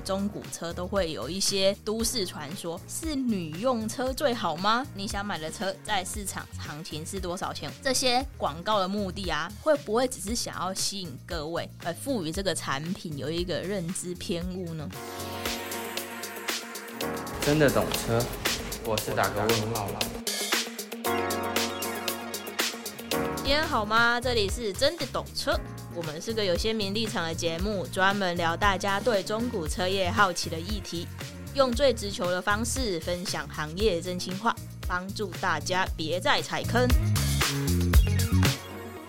买中古车都会有一些都市传说，是女用车最好吗？你想买的车在市场行情是多少钱？这些广告的目的啊，会不会只是想要吸引各位，而赋予这个产品有一个认知偏误呢？真的懂车，我是打个问号。今天好吗？这里是真的懂车。我们是个有鲜明立场的节目，专门聊大家对中古车业好奇的议题，用最直球的方式分享行业真心话，帮助大家别再踩坑。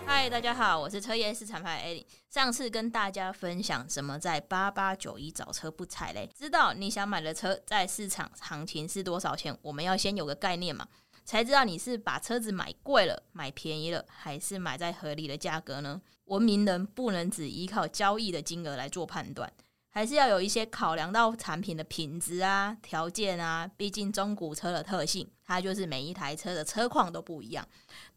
嗨，大家好，我是车业市场派艾丽。上次跟大家分享什么在八八九一找车不踩雷，知道你想买的车在市场行情是多少钱？我们要先有个概念嘛，才知道你是把车子买贵了、买便宜了，还是买在合理的价格呢？文明人不能只依靠交易的金额来做判断，还是要有一些考量到产品的品质啊、条件啊。毕竟中古车的特性，它就是每一台车的车况都不一样。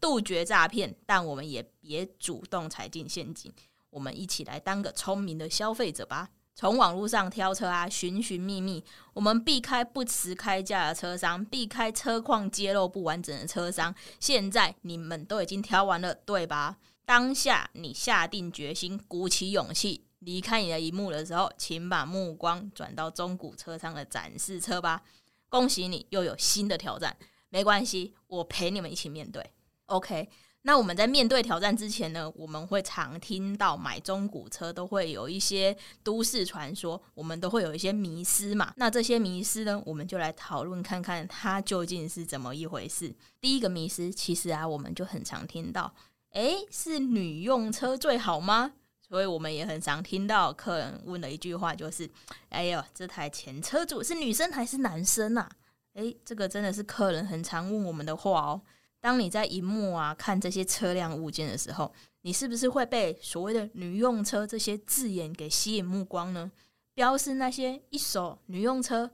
杜绝诈骗，但我们也别主动踩进陷阱。我们一起来当个聪明的消费者吧。从网络上挑车啊，寻寻觅觅，我们避开不实开价的车商，避开车况揭露不完整的车商。现在你们都已经挑完了，对吧？当下你下定决心，鼓起勇气离开你的萤幕的时候，请把目光转到中古车商的展示车吧。恭喜你又有新的挑战，没关系，我陪你们一起面对。OK，那我们在面对挑战之前呢，我们会常听到买中古车都会有一些都市传说，我们都会有一些迷思嘛。那这些迷思呢，我们就来讨论看看它究竟是怎么一回事。第一个迷思，其实啊，我们就很常听到。诶，是女用车最好吗？所以我们也很常听到客人问的一句话就是：“哎呦，这台前车主是女生还是男生啊？”诶，这个真的是客人很常问我们的话哦。当你在荧幕啊看这些车辆物件的时候，你是不是会被所谓的女用车这些字眼给吸引目光呢？标示那些一手女用车、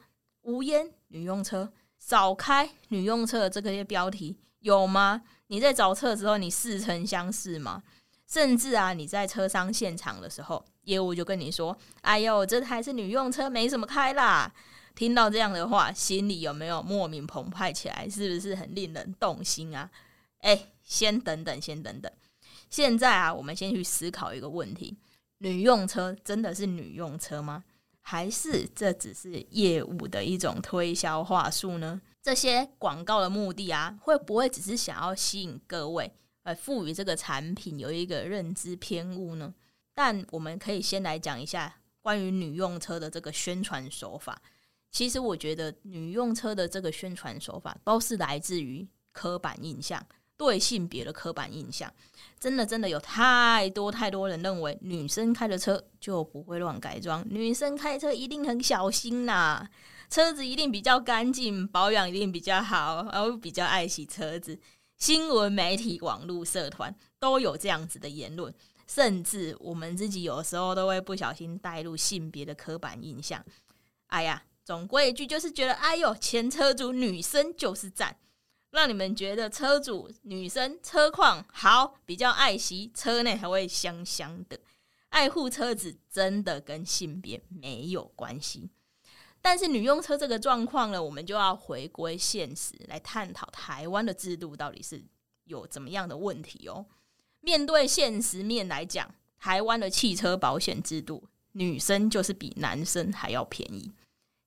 无烟女用车、早开女用车的这个些标题有吗？你在找车的时候，你似曾相识吗？甚至啊，你在车商现场的时候，业务就跟你说：“哎呦，这台是女用车，没什么开啦。”听到这样的话，心里有没有莫名澎湃起来？是不是很令人动心啊？哎，先等等，先等等。现在啊，我们先去思考一个问题：女用车真的是女用车吗？还是这只是业务的一种推销话术呢？这些广告的目的啊，会不会只是想要吸引各位，而赋予这个产品有一个认知偏误呢？但我们可以先来讲一下关于女用车的这个宣传手法。其实我觉得女用车的这个宣传手法都是来自于刻板印象，对性别的刻板印象。真的真的有太多太多人认为女生开的车就不会乱改装，女生开车一定很小心呐、车子一定比较干净，保养一定比较好，然后比较爱惜车子。新闻媒体、网络社团都有这样子的言论，甚至我们自己有时候都会不小心带入性别的刻板印象。哎呀，总归一句就是觉得，哎呦，前车主女生就是赞，让你们觉得车主女生车况好，比较爱惜，车内还会香香的。爱护车子真的跟性别没有关系。但是女用车这个状况呢，我们就要回归现实来探讨台湾的制度到底是有怎么样的问题哦。面对现实面来讲，台湾的汽车保险制度，女生就是比男生还要便宜，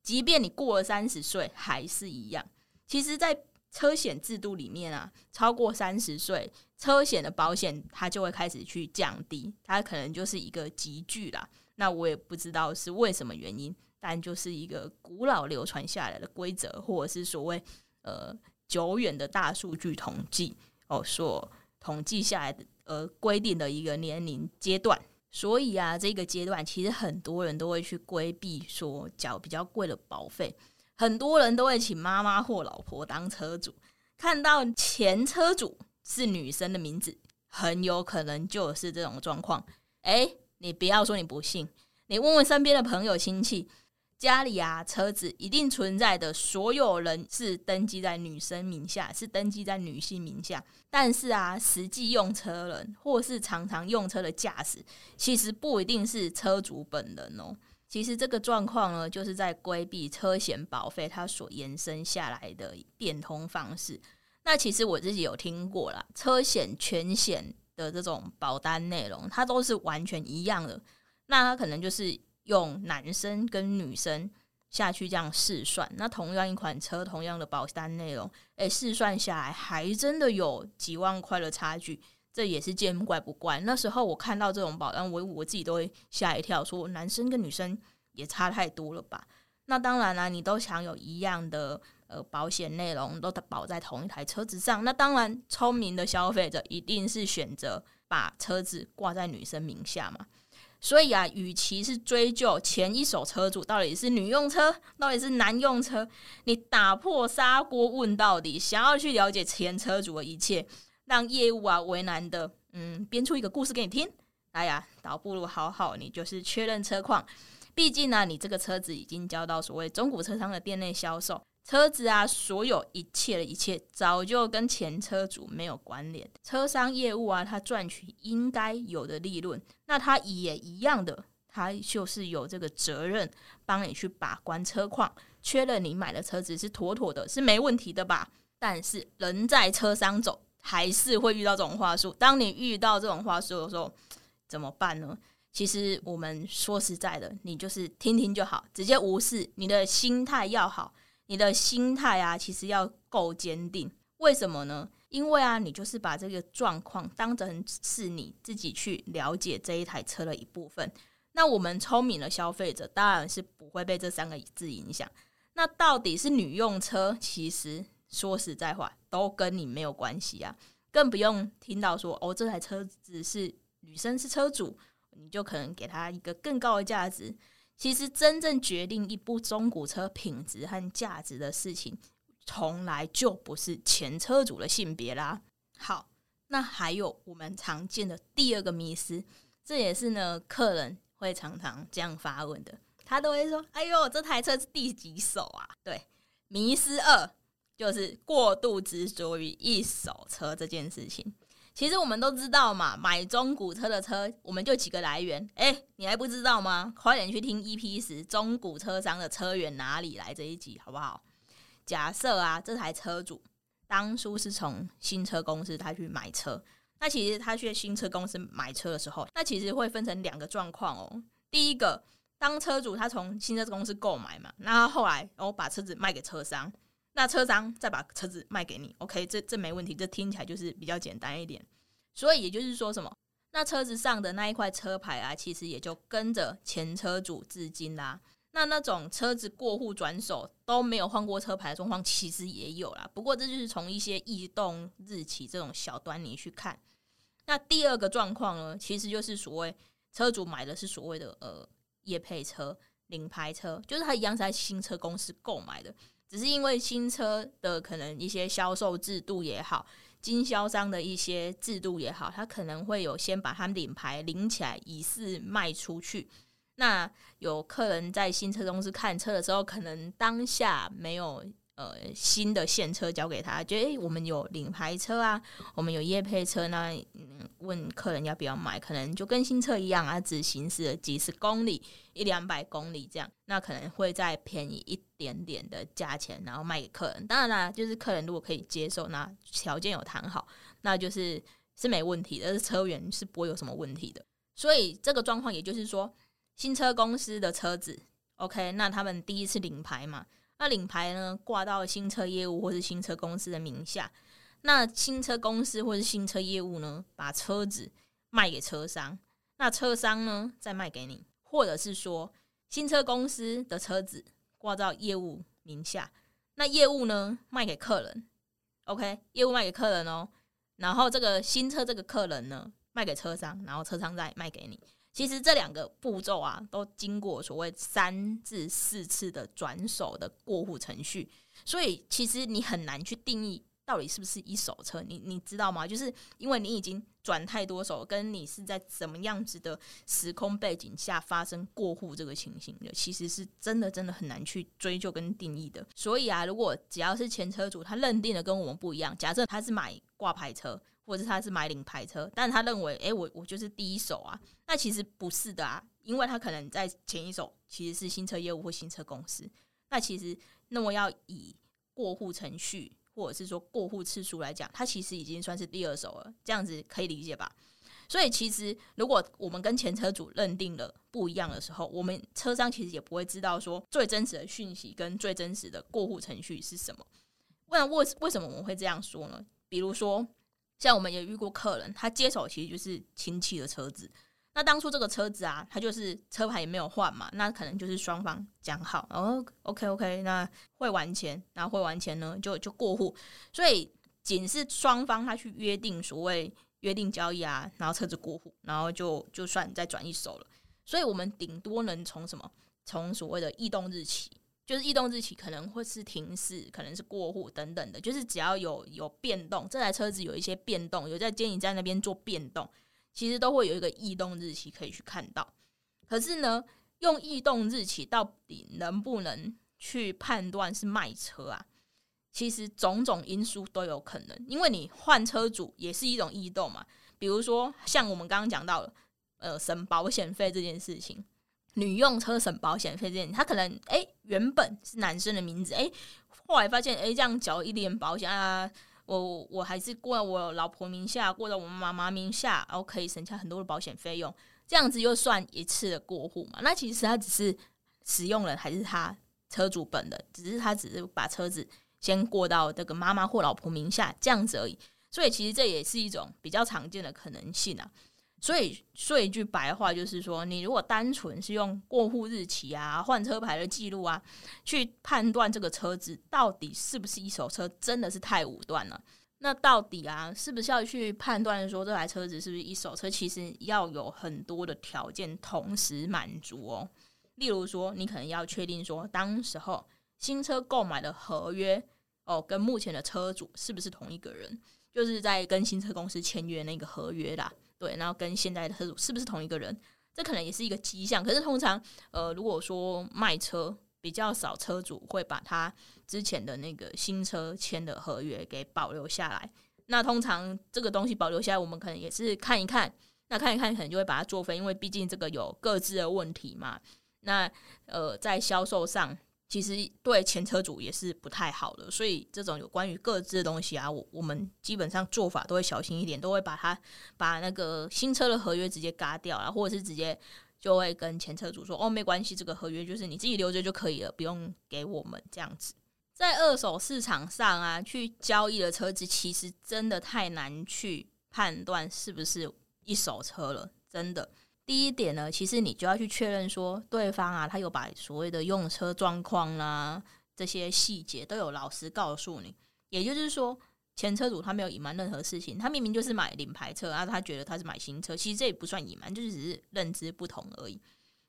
即便你过了三十岁还是一样。其实，在车险制度里面啊，超过三十岁，车险的保险它就会开始去降低，它可能就是一个集聚啦。那我也不知道是为什么原因。但就是一个古老流传下来的规则，或者是所谓呃久远的大数据统计哦，所统计下来的呃规定的一个年龄阶段。所以啊，这个阶段其实很多人都会去规避说缴比较贵的保费，很多人都会请妈妈或老婆当车主，看到前车主是女生的名字，很有可能就是这种状况。诶，你不要说你不信，你问问身边的朋友亲戚。家里啊，车子一定存在的所有人是登记在女生名下，是登记在女性名下。但是啊，实际用车人或是常常用车的驾驶，其实不一定是车主本人哦。其实这个状况呢，就是在规避车险保费它所延伸下来的变通方式。那其实我自己有听过啦，车险全险的这种保单内容，它都是完全一样的。那它可能就是用男生跟女生下去这样试算，那同样一款车，同样的保单内容，诶，试算下来还真的有几万块的差距，这也是见怪不怪。那时候我看到这种保单，我我自己都会吓一跳，说男生跟女生也差太多了吧？那当然啦，你都享有一样的呃保险内容，都保在同一台车子上，那当然聪明的消费者一定是选择把车子挂在女生名下嘛。所以啊，与其是追究前一手车主到底是女用车，到底是男用车，你打破砂锅问到底，想要去了解前车主的一切，让业务啊为难的，嗯，编出一个故事给你听。哎呀，倒不如好好你就是确认车况，毕竟呢、你这个车子已经交到所谓中古车商的店内销售。车子啊，所有一切的一切，早就跟前车主没有关联。车商业务啊，他赚取应该有的利润，那他也一样的，他就是有这个责任帮你去把关车况，确认你买的车子是妥妥的，是没问题的吧？但是人在车商走，还是会遇到这种话术。当你遇到这种话术的时候，怎么办呢？其实我们说实在的，你就是听听就好，直接无视，你的心态要好。你的心态啊，其实要够坚定。为什么呢？因为啊，你就是把这个状况当成是你自己去了解这一台车的一部分。那我们聪明的消费者当然是不会被这三个字影响。那到底是女用车，其实说实在话，都跟你没有关系啊。更不用听到说哦，这台车子是女生是车主，你就可能给她一个更高的价值。其实，真正决定一部中古车品质和价值的事情，从来就不是前车主的性别啦。好，那还有我们常见的第二个迷思，这也是呢，客人会常常这样发问的，他都会说：“哎呦，这台车是第几手啊？”对，迷思二就是过度执着于一手车这件事情。其实我们都知道嘛，买中古车的车，我们就几个来源。诶，你还不知道吗？快点去听 EP 十中古车商的车源哪里来这一集，好不好？假设啊，这台车主当初是从新车公司他去买车，那其实他去新车公司买车的时候，那其实会分成两个状况哦。第一个，当车主他从新车公司购买嘛，那他后来哦把车子卖给车商。那车商再把车子卖给你，OK，这这没问题，这听起来就是比较简单一点。所以也就是说什么？那车子上的那一块车牌啊，其实也就跟着前车主至今啦。那那种车子过户转手都没有换过车牌的状况，其实也有啦。不过这就是从一些异动日期这种小端倪去看。那第二个状况呢，其实就是所谓车主买的是所谓的呃业配车、领牌车，就是他一样是在新车公司购买的。只是因为新车的可能一些销售制度也好，经销商的一些制度也好，他可能会有先把他们领牌领起来，以示卖出去。那有客人在新车公司看车的时候，可能当下没有。呃，新的现车交给他，觉得诶，我们有领牌车啊，我们有业配车，那嗯，问客人要不要买，可能就跟新车一样啊，只行驶了几十公里，一两百公里这样，那可能会再便宜一点点的价钱，然后卖给客人。当然啦，就是客人如果可以接受，那条件有谈好，那就是是没问题的，是车源是不会有什么问题的。所以这个状况，也就是说，新车公司的车子，OK，那他们第一次领牌嘛。那领牌呢，挂到新车业务或是新车公司的名下，那新车公司或是新车业务呢，把车子卖给车商，那车商呢再卖给你，或者是说新车公司的车子挂到业务名下，那业务呢卖给客人，OK，业务卖给客人哦，然后这个新车这个客人呢卖给车商，然后车商再卖给你。其实这两个步骤啊，都经过所谓三至四次的转手的过户程序，所以其实你很难去定义到底是不是一手车，你你知道吗？就是因为你已经转太多手，跟你是在怎么样子的时空背景下发生过户这个情形的，其实是真的真的很难去追究跟定义的。所以啊，如果只要是前车主他认定的跟我们不一样，假设他是买挂牌车。或者他是买领牌车，但他认为，诶、我我就是第一手啊，那其实不是的啊，因为他可能在前一手其实是新车业务或新车公司。那其实那么要以过户程序或者是说过户次数来讲，他其实已经算是第二手了，这样子可以理解吧？所以其实如果我们跟前车主认定了不一样的时候，我们车商其实也不会知道说最真实的讯息跟最真实的过户程序是什么。那为为什么我们会这样说呢？比如说，像我们也遇过客人，他接手其实就是亲戚的车子。那当初这个车子啊，他就是车牌也没有换嘛，那可能就是双方讲好，然后 OK OK，那汇完钱，然后汇完钱呢就就过户。所以仅是双方他去约定所谓约定交易啊，然后车子过户，然后就就算再转一手了。所以我们顶多能从什么？从所谓的异动日期。就是异动日期可能会是停驶，可能是过户等等的，就是只要有有变动，这台车子有一些变动，有在监理站那边做变动，其实都会有一个异动日期可以去看到。可是呢，用异动日期到底能不能去判断是卖车啊？其实种种因素都有可能，因为你换车主也是一种异动嘛。比如说像我们刚刚讲到的，呃，省保险费这件事情。女用车省保险费这件，他可能哎、原本是男生的名字哎、后来发现哎、这样缴一点保险啊，我我还是过我老婆名下，过到我妈妈名下，然后可以省下很多的保险费用，这样子又算一次的过户嘛？那其实他只是使用人还是他车主本人，只是他只是把车子先过到这个妈妈或老婆名下这样子而已，所以其实这也是一种比较常见的可能性啊。所以说一句白话，就是说，你如果单纯是用过户日期啊、换车牌的记录啊，去判断这个车子到底是不是一手车，真的是太武断了。那到底啊，是不是要去判断说这台车子是不是一手车？其实要有很多的条件同时满足哦。例如说，你可能要确定说，当时候新车购买的合约哦，跟目前的车主是不是同一个人，就是在跟新车公司签约那个合约啦。对，然后跟现在的车主是不是同一个人？这可能也是一个迹象。可是通常，呃，如果说卖车比较少，车主会把他之前的那个新车签的合约给保留下来。那通常这个东西保留下来，我们可能也是看一看，那看一看，可能就会把它作废，因为毕竟这个有各自的问题嘛。那呃，在销售上。其实对前车主也是不太好的，所以这种有关于各自的东西啊，我我们基本上做法都会小心一点，都会把它把那个新车的合约直接嘎掉啊，或者是直接就会跟前车主说哦，没关系，这个合约就是你自己留着就可以了，不用给我们这样子。在二手市场上啊，去交易的车子其实真的太难去判断是不是一手车了，真的。第一点呢，其实你就要去确认说，对方啊，他有把所谓的用车状况啦，这些细节都有老实告诉你。也就是说，前车主他没有隐瞒任何事情，他明明就是买领牌车啊，他觉得他是买新车，其实这也不算隐瞒，就是只是认知不同而已。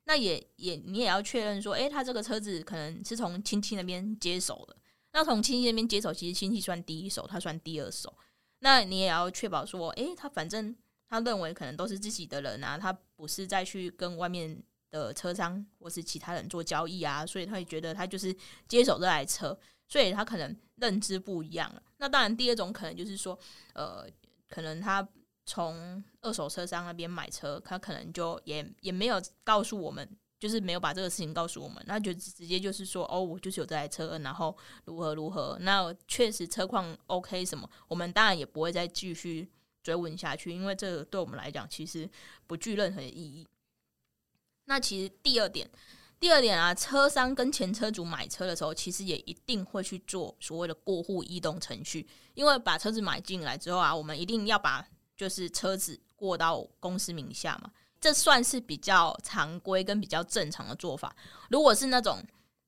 那也也你也要确认说，诶，他这个车子可能是从亲戚那边接手的，那从亲戚那边接手，其实亲戚算第一手，他算第二手。那你也要确保说，诶，他反正。他认为可能都是自己的人啊，他不是再去跟外面的车商或是其他人做交易啊，所以他也觉得他就是接手这台车，所以他可能认知不一样了。那当然，第二种可能就是说，呃，可能他从二手车商那边买车，他可能就也也没有告诉我们，就是没有把这个事情告诉我们，那就直接就是说，哦，我就是有这台车，然后如何如何，那确实车况 OK 什么，我们当然也不会再继续。追问下去，因为这个对我们来讲其实不具任何意义。那其实第二点，第二点啊，车商跟前车主买车的时候，其实也一定会去做所谓的过户异动程序，因为把车子买进来之后啊，我们一定要把就是车子过到公司名下嘛，这算是比较常规跟比较正常的做法。如果是那种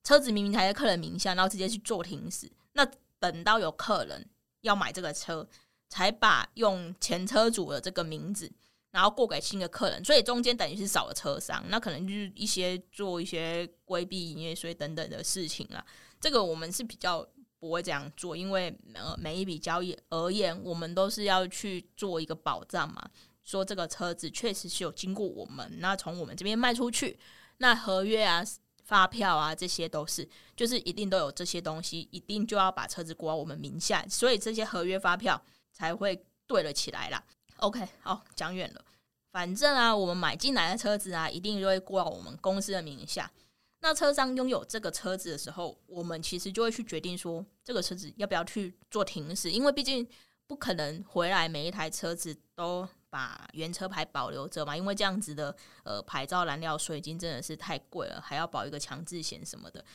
车子明明还在客人名下，然后直接去做停驶，那等到有客人要买这个车。才把用前车主的这个名字，然后过给新的客人，所以中间等于是少了车商，那可能就是一些做一些规避营业税等等的事情啦。这个我们是比较不会这样做，因为呃每一笔交易而言，我们都是要去做一个保障嘛，说这个车子确实是有经过我们，那从我们这边卖出去，那合约啊、发票啊这些都是，就是一定都有这些东西，一定就要把车子过到我们名下，所以这些合约发票。才会对了起来啦。OK，好，讲远了。反正啊，我们买进来的车子啊，一定就会过我们公司的名下。那车商拥有这个车子的时候，我们其实就会去决定说，这个车子要不要去做停驶，因为毕竟不可能回来每一台车子都把原车牌保留着嘛，因为这样子的呃牌照、燃料税金真的是太贵了，还要保一个强制险什么的。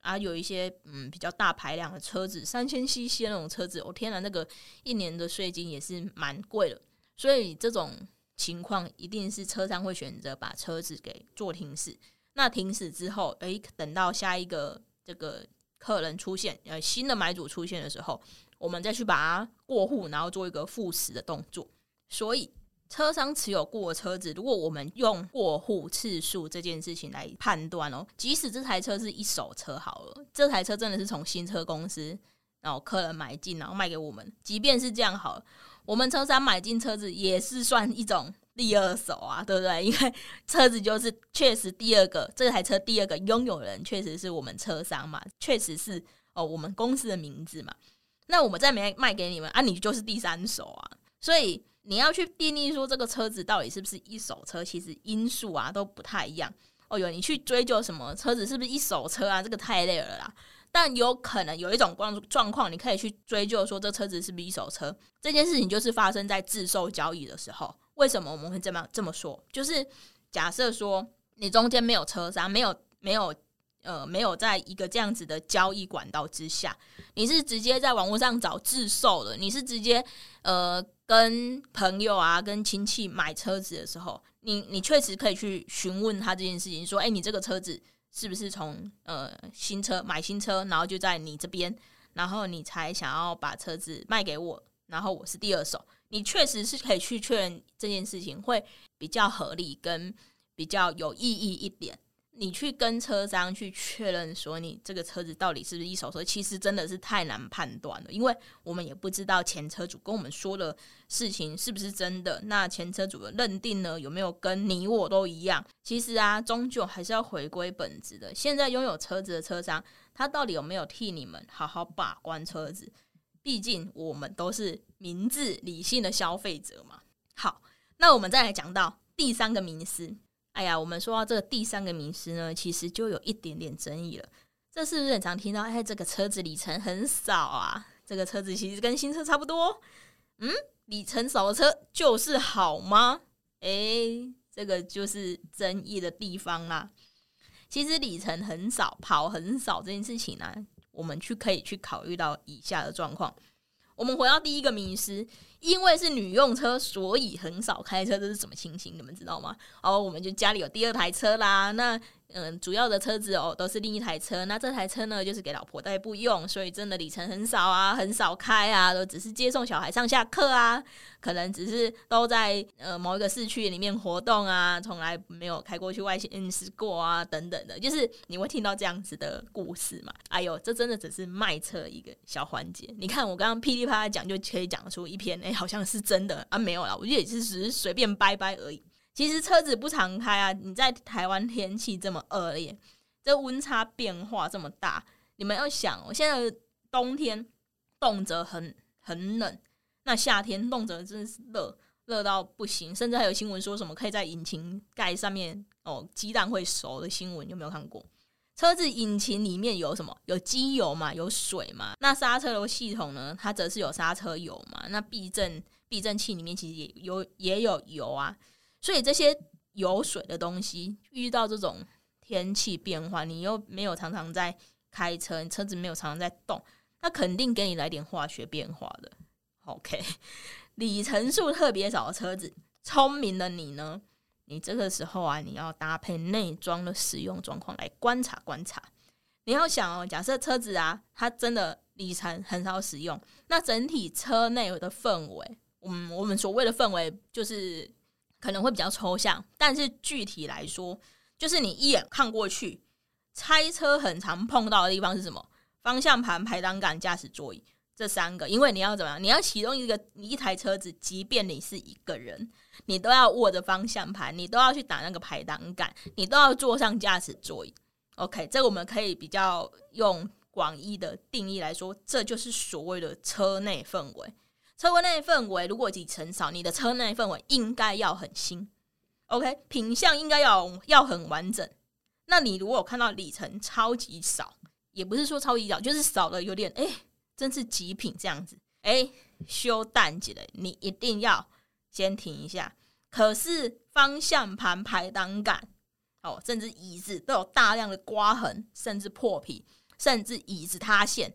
啊，有一些嗯比较大排量的车子，三千 CC 那种车子，我、天哪，那个一年的税金也是蛮贵的。所以这种情况一定是车商会选择把车子给做停驶。那停驶之后，诶、等到下一个这个客人出现，呃，新的买主出现的时候，我们再去把它过户，然后做一个复驶的动作。所以，车商持有过车子，如果我们用过户次数这件事情来判断哦，即使这台车是一手车好了，这台车真的是从新车公司然后客人买进，然后卖给我们，即便是这样好了，我们车商买进车子也是算一种第二手啊，对不对？因为车子就是确实第二个，这台车第二个拥有人确实是我们车商嘛，确实是哦我们公司的名字嘛，那我们再没卖给你们啊，你就是第三手啊，所以。你要去定义说这个车子到底是不是一手车，其实因素啊都不太一样。哦哟，你去追究什么车子是不是一手车啊，这个太累了啦。但有可能有一种状状况，你可以去追究说这车子是不是一手车。这件事情就是发生在自售交易的时候。为什么我们会这么这么说？就是假设说你中间没有车商，没有没有呃没有在一个这样子的交易管道之下，你是直接在网络上找自售的，你是直接呃。跟朋友啊，跟亲戚买车子的时候，你你确实可以去询问他这件事情，说，哎、你这个车子是不是从呃新车买新车，然后就在你这边，然后你才想要把车子卖给我，然后我是第二手，你确实是可以去确认这件事情，会比较合理跟比较有意义一点。你去跟车商去确认说你这个车子到底是不是一手车，其实真的是太难判断了，因为我们也不知道前车主跟我们说的事情是不是真的。那前车主的认定呢，有没有跟你我都一样？其实啊，终究还是要回归本质的。现在拥有车子的车商，他到底有没有替你们好好把关车子？毕竟我们都是明智理性的消费者嘛。好，那我们再来讲到第三个迷思。哎呀，我们说到这个第三个迷思呢，其实就有一点点争议了。这是不是很常听到？哎，这个车子里程很少啊，这个车子其实跟新车差不多。嗯，里程少的车就是好吗？哎，这个就是争议的地方啦。其实里程很少，跑很少这件事情呢、我们去可以去考虑到以下的状况。我们回到第一个迷失。因为是女用车，所以很少开车，这是什么情形？你们知道吗？哦，我们就家里有第二台车啦。那嗯，主要的车子哦都是另一台车，那这台车呢就是给老婆代步用，所以真的里程很少啊，很少开啊，都只是接送小孩上下课啊，可能只是都在呃某一个市区里面活动啊，从来没有开过去外县市过啊，等等的，就是你会听到这样子的故事嘛。哎呦，这真的只是卖车一个小环节。你看我刚刚噼里啪啦讲，就可以讲出一篇，哎，好像是真的啊，没有啦，我觉得也是只是随便掰掰而已。其实车子不常开啊，你在台湾天气这么恶劣，这温差变化这么大，你们要想哦，现在冬天冻着很很冷，那夏天动辄真是热热到不行，甚至还有新闻说什么可以在引擎盖上面哦，鸡蛋会熟的新闻，有没有看过？车子引擎里面有什么？有机油嘛，有水嘛？那刹车的系统呢？它则是有刹车油嘛？那避震避震器里面其实也有也有油啊。所以这些有水的东西，遇到这种天气变化，你又没有常常在开车，车子没有常常在动，那肯定给你来点化学变化的。OK，里程数特别少的车子，聪明的你呢？你这个时候啊，你要搭配内装的使用状况来观察观察。你要想哦，假设车子啊，它真的里程很少使用，那整体车内的氛围，嗯，我们所谓的氛围就是。可能会比较抽象，但是具体来说，就是你一眼看过去，拆车很常碰到的地方是什么？方向盘、排挡杆、驾驶座椅这三个。因为你要怎么样？你要启动一个你一台车子，即便你是一个人，你都要握着方向盘，你都要去打那个排挡杆，你都要坐上驾驶座椅。OK，这个我们可以比较用广义的定义来说，这就是所谓的车内氛围。车内氛围如果里程少，你的车内氛围应该要很新，OK，品相应该要要很完整。那你如果看到里程超级少，也不是说超级少，就是少了有点，哎、真是极品这样子，哎、修淡季了，你一定要先停一下。可是方向盘排挡杆，哦，甚至椅子都有大量的刮痕，甚至破皮，甚至椅子塌陷。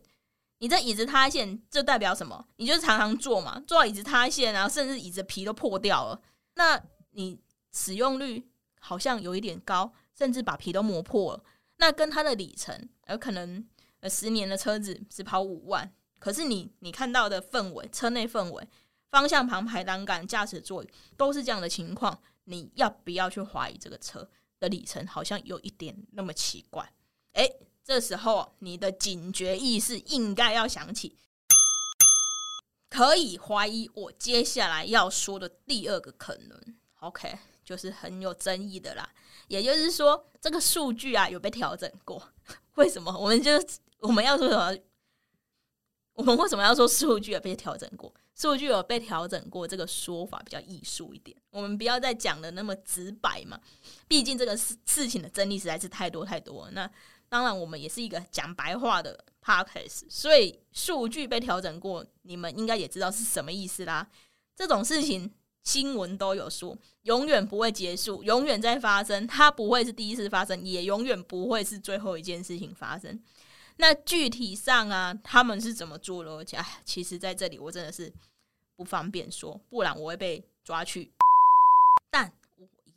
你这椅子塌陷，这代表什么？你就是常常坐嘛，坐椅子塌陷，然后甚至椅子皮都破掉了。那你使用率好像有一点高，甚至把皮都磨破了。那跟它的里程，有可能呃十年的车子只跑五万，可是你你看到的氛围，车内氛围。方向盘、排挡杆、驾驶座椅都是这样的情况，你要不要去怀疑这个车的里程好像有一点那么奇怪？诶，这时候你的警觉意识应该要响起，可以怀疑我接下来要说的第二个可能。OK，就是很有争议的啦。也就是说，这个数据啊有被调整过。为什么？我们就我们要说什么？我们为什么要说数据有被调整过？数据有被调整过，这个说法比较艺术一点。我们不要再讲的那么直白嘛，毕竟这个事事情的争议实在是太多太多。那当然，我们也是一个讲白话的 podcast，所以数据被调整过，你们应该也知道是什么意思啦。这种事情新闻都有说，永远不会结束，永远在发生，它不会是第一次发生，也永远不会是最后一件事情发生。那具体上啊，他们是怎么做的？而且，哎，其实在这里我真的是不方便说，不然我会被抓去。但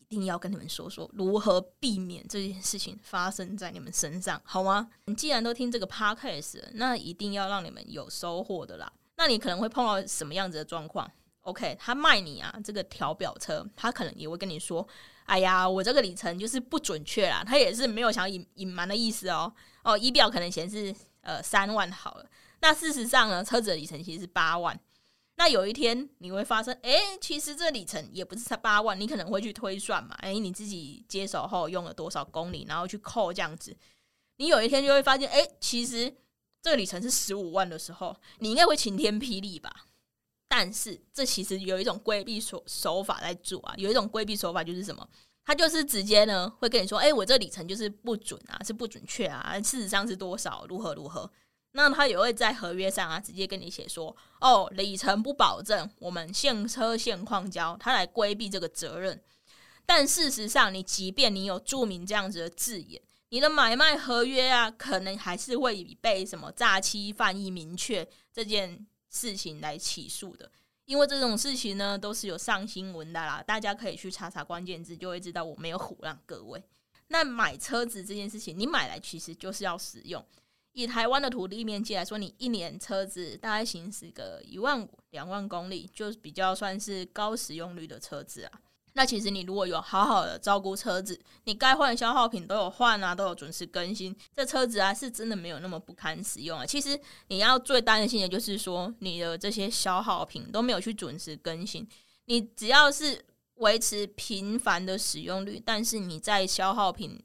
一定要跟你们说说如何避免这件事情发生在你们身上，好吗？你既然都听这个 podcast，那一定要让你们有收获的啦。那你可能会碰到什么样子的状况？OK，他卖你啊这个调表车，他可能也会跟你说。哎呀，我这个里程就是不准确啦，他也是没有想隐隐瞒的意思哦。哦，仪表可能显示呃三万好了，那事实上呢，车子的里程其实是八万。那有一天你会发现，哎，其实这里程也不是才八万，你可能会去推算嘛，哎，你自己接手后用了多少公里，然后去扣这样子，你有一天就会发现，哎，其实这个里程是十五万的时候，你应该会晴天霹雳吧？但是这其实有一种规避手手法在做啊，有一种规避手法就是什么？他就是直接呢会跟你说，哎、我这里程就是不准啊，是不准确啊，事实上是多少，如何如何？那他也会在合约上啊直接跟你写说，哦，里程不保证，我们现车现况交，他来规避这个责任。但事实上，你即便你有注明这样子的字眼，你的买卖合约啊，可能还是会被什么诈欺犯意明确这件。事情来起诉的，因为这种事情呢都是有上新闻的啦，大家可以去查查关键字，就会知道我没有唬烂各位。那买车子这件事情，你买来其实就是要使用。以台湾的土地面积来说，你一年车子大概行驶个一万五、两万公里，就比较算是高使用率的车子啊。那其实你如果有好好的照顾车子，你该换消耗品都有换啊，都有准时更新，这车子啊是真的没有那么不堪使用啊。其实你要最担心的就是说你的这些消耗品都没有去准时更新，你只要是维持频繁的使用率，但是你在消耗品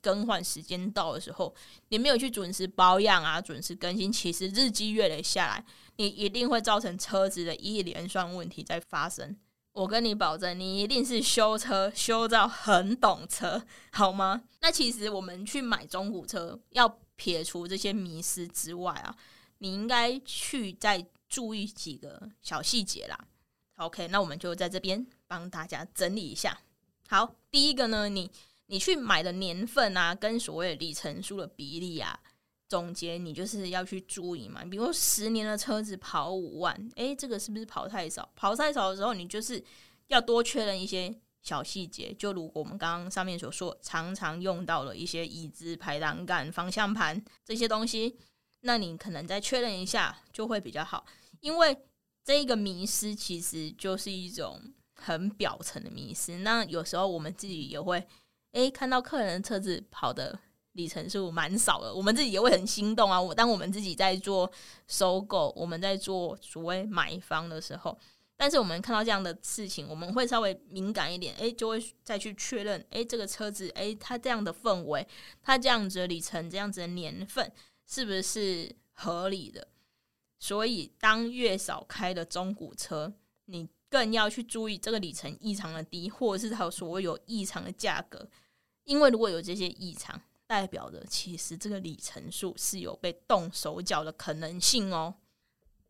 更换时间到的时候，你没有去准时保养啊，准时更新，其实日积月累下来，你一定会造成车子的一连串问题在发生。我跟你保证，你一定是修车修到很懂车，好吗？那其实我们去买中古车，要撇除这些迷思之外啊，你应该去再注意几个小细节啦。OK，那我们就在这边帮大家整理一下。好，第一个呢，你你去买的年份啊，跟所谓的里程数的比例啊。总结，你就是要去注意嘛。比如说十年的车子跑五万，诶，这个是不是跑太少？跑太少的时候，你就是要多确认一些小细节。就如果我们刚刚上面所说，常常用到了一些椅子、排挡杆、方向盘这些东西，那你可能再确认一下就会比较好。因为这一个迷失其实就是一种很表层的迷失。那有时候我们自己也会，诶，看到客人的车子跑的。里程数蛮少的，我们自己也会很心动啊。我当我们自己在做收购，我们在做所谓买方的时候，但是我们看到这样的事情，我们会稍微敏感一点，诶，就会再去确认，诶，这个车子，诶，它这样的氛围，它这样子的里程，这样子的年份，是不是合理的？所以，当月少开的中古车，你更要去注意这个里程异常的低，或者是它所谓有异常的价格。因为如果有这些异常，代表的其实这个里程数是有被动手脚的可能性哦。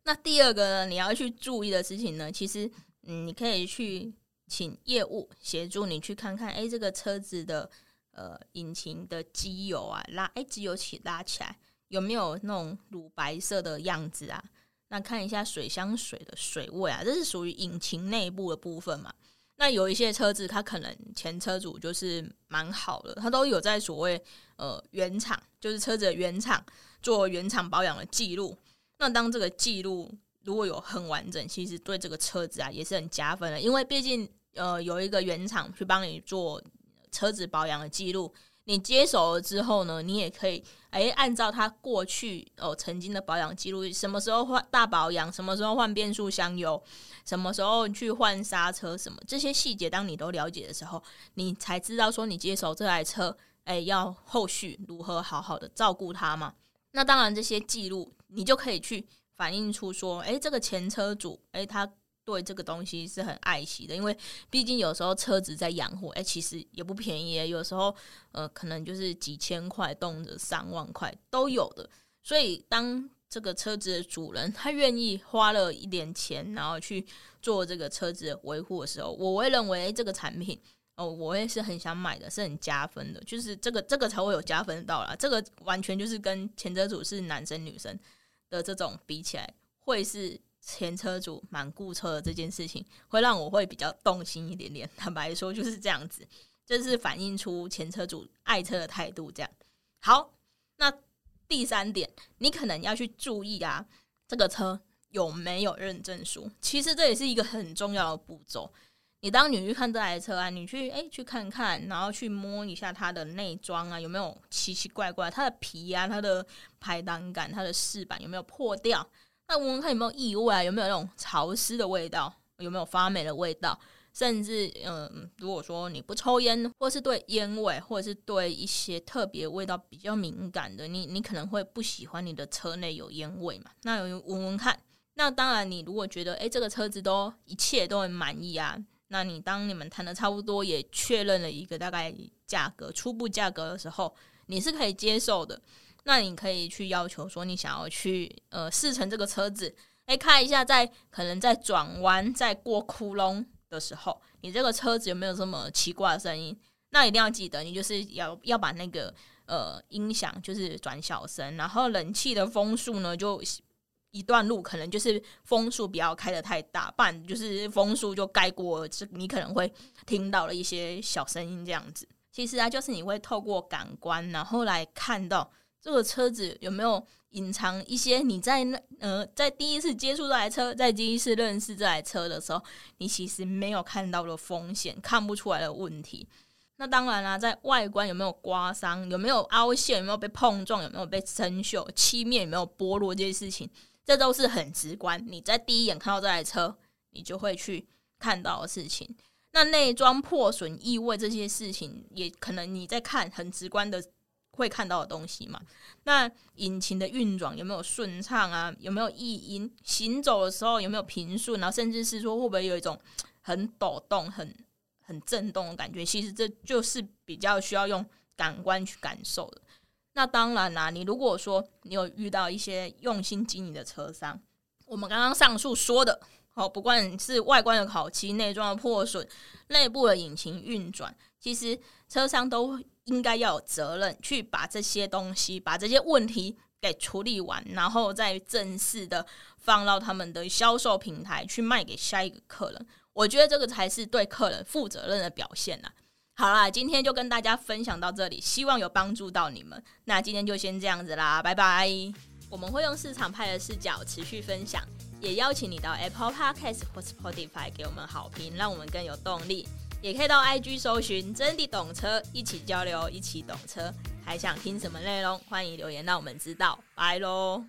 那第二个呢，你要去注意的事情呢，其实嗯，你可以去请业务协助你去看看，哎，这个车子的呃引擎的机油啊拉，哎，机油起拉起来有没有那种乳白色的样子啊？那看一下水箱水的水位啊，这是属于引擎内部的部分嘛。那有一些车子，它可能前车主就是蛮好的，他都有在所谓呃原厂，就是车子的原厂做原厂保养的记录。那当这个记录如果有很完整，其实对这个车子啊也是很加分的，因为毕竟呃有一个原厂去帮你做车子保养的记录。你接手了之后呢，你也可以诶按照他过去哦曾经的保养记录，什么时候换大保养，什么时候换变速箱油，什么时候去换刹车，什么这些细节，当你都了解的时候，你才知道说你接手这台车，诶要后续如何好好的照顾它嘛。那当然这些记录你就可以去反映出说，诶这个前车主，诶他。对这个东西是很爱惜的，因为毕竟有时候车子在养护，哎，其实也不便宜。有时候，呃，可能就是几千块，动辄上万块都有的。所以，当这个车子的主人他愿意花了一点钱，然后去做这个车子的维护的时候，我会认为这个产品哦，我也是很想买的，是很加分的。就是这个这个才会有加分到啦。这个完全就是跟前车主是男生女生的这种比起来，会是。前车主蛮顾车的这件事情，会让我会比较动心一点点。坦白说就是这样子，这是反映出前车主爱车的态度。这样好，那第三点，你可能要去注意啊，这个车有没有认证书？其实这也是一个很重要的步骤。你当你去看这台车啊，你去诶、去看看，然后去摸一下它的内装啊，有没有奇奇怪怪，它的皮啊，它的排挡杆，它的饰板有没有破掉？那闻闻看有没有异味啊？有没有那种潮湿的味道？有没有发霉的味道？甚至，嗯，如果说你不抽烟，或是对烟味，或者是对一些特别味道比较敏感的，你你可能会不喜欢你的车内有烟味嘛？那闻闻看。那当然，你如果觉得，诶，这个车子都一切都很满意啊，那你当你们谈的差不多，也确认了一个大概价格、初步价格的时候，你是可以接受的。那你可以去要求说，你想要去呃试乘这个车子，哎，看一下在可能在转弯、在过窟窿的时候，你这个车子有没有这么奇怪的声音？那一定要记得，你就是要要把那个呃音响就是转小声，然后冷气的风速呢，就一段路可能就是风速不要开得太大，不然就是风速就盖过这你可能会听到了一些小声音这样子。其实啊，就是你会透过感官，然后来看到。这个车子有没有隐藏一些你在那呃，在第一次接触这台车，在第一次认识这台车的时候，你其实没有看到的风险，看不出来的问题。那当然啦、啊，在外观有没有刮伤，有没有凹陷，有没有被碰撞，有没有被生锈，漆面有没有剥落，这些事情，这都是很直观。你在第一眼看到这台车，你就会去看到的事情。那内装破损、异味这些事情，也可能你在看很直观的。会看到的东西嘛？那引擎的运转有没有顺畅啊？有没有异音？行走的时候有没有平顺？然后甚至是说会不会有一种很抖动、很很震动的感觉？其实这就是比较需要用感官去感受的。那当然啦，你如果说你有遇到一些用心经营的车商，我们刚刚上述说的，哦，不管是外观的烤漆、内装的破损、内部的引擎运转，其实车商都。应该要有责任去把这些东西、把这些问题给处理完，然后再正式的放到他们的销售平台去卖给下一个客人。我觉得这个才是对客人负责任的表现啦。好啦，今天就跟大家分享到这里，希望有帮助到你们。那今天就先这样子啦，拜拜。我们会用市场派的视角持续分享，也邀请你到 Apple Podcast 或 Spotify 给我们好评，让我们更有动力。也可以到 IG 搜寻“真的懂车”，一起交流，一起懂车。还想听什么内容？欢迎留言让我们知道。拜喽！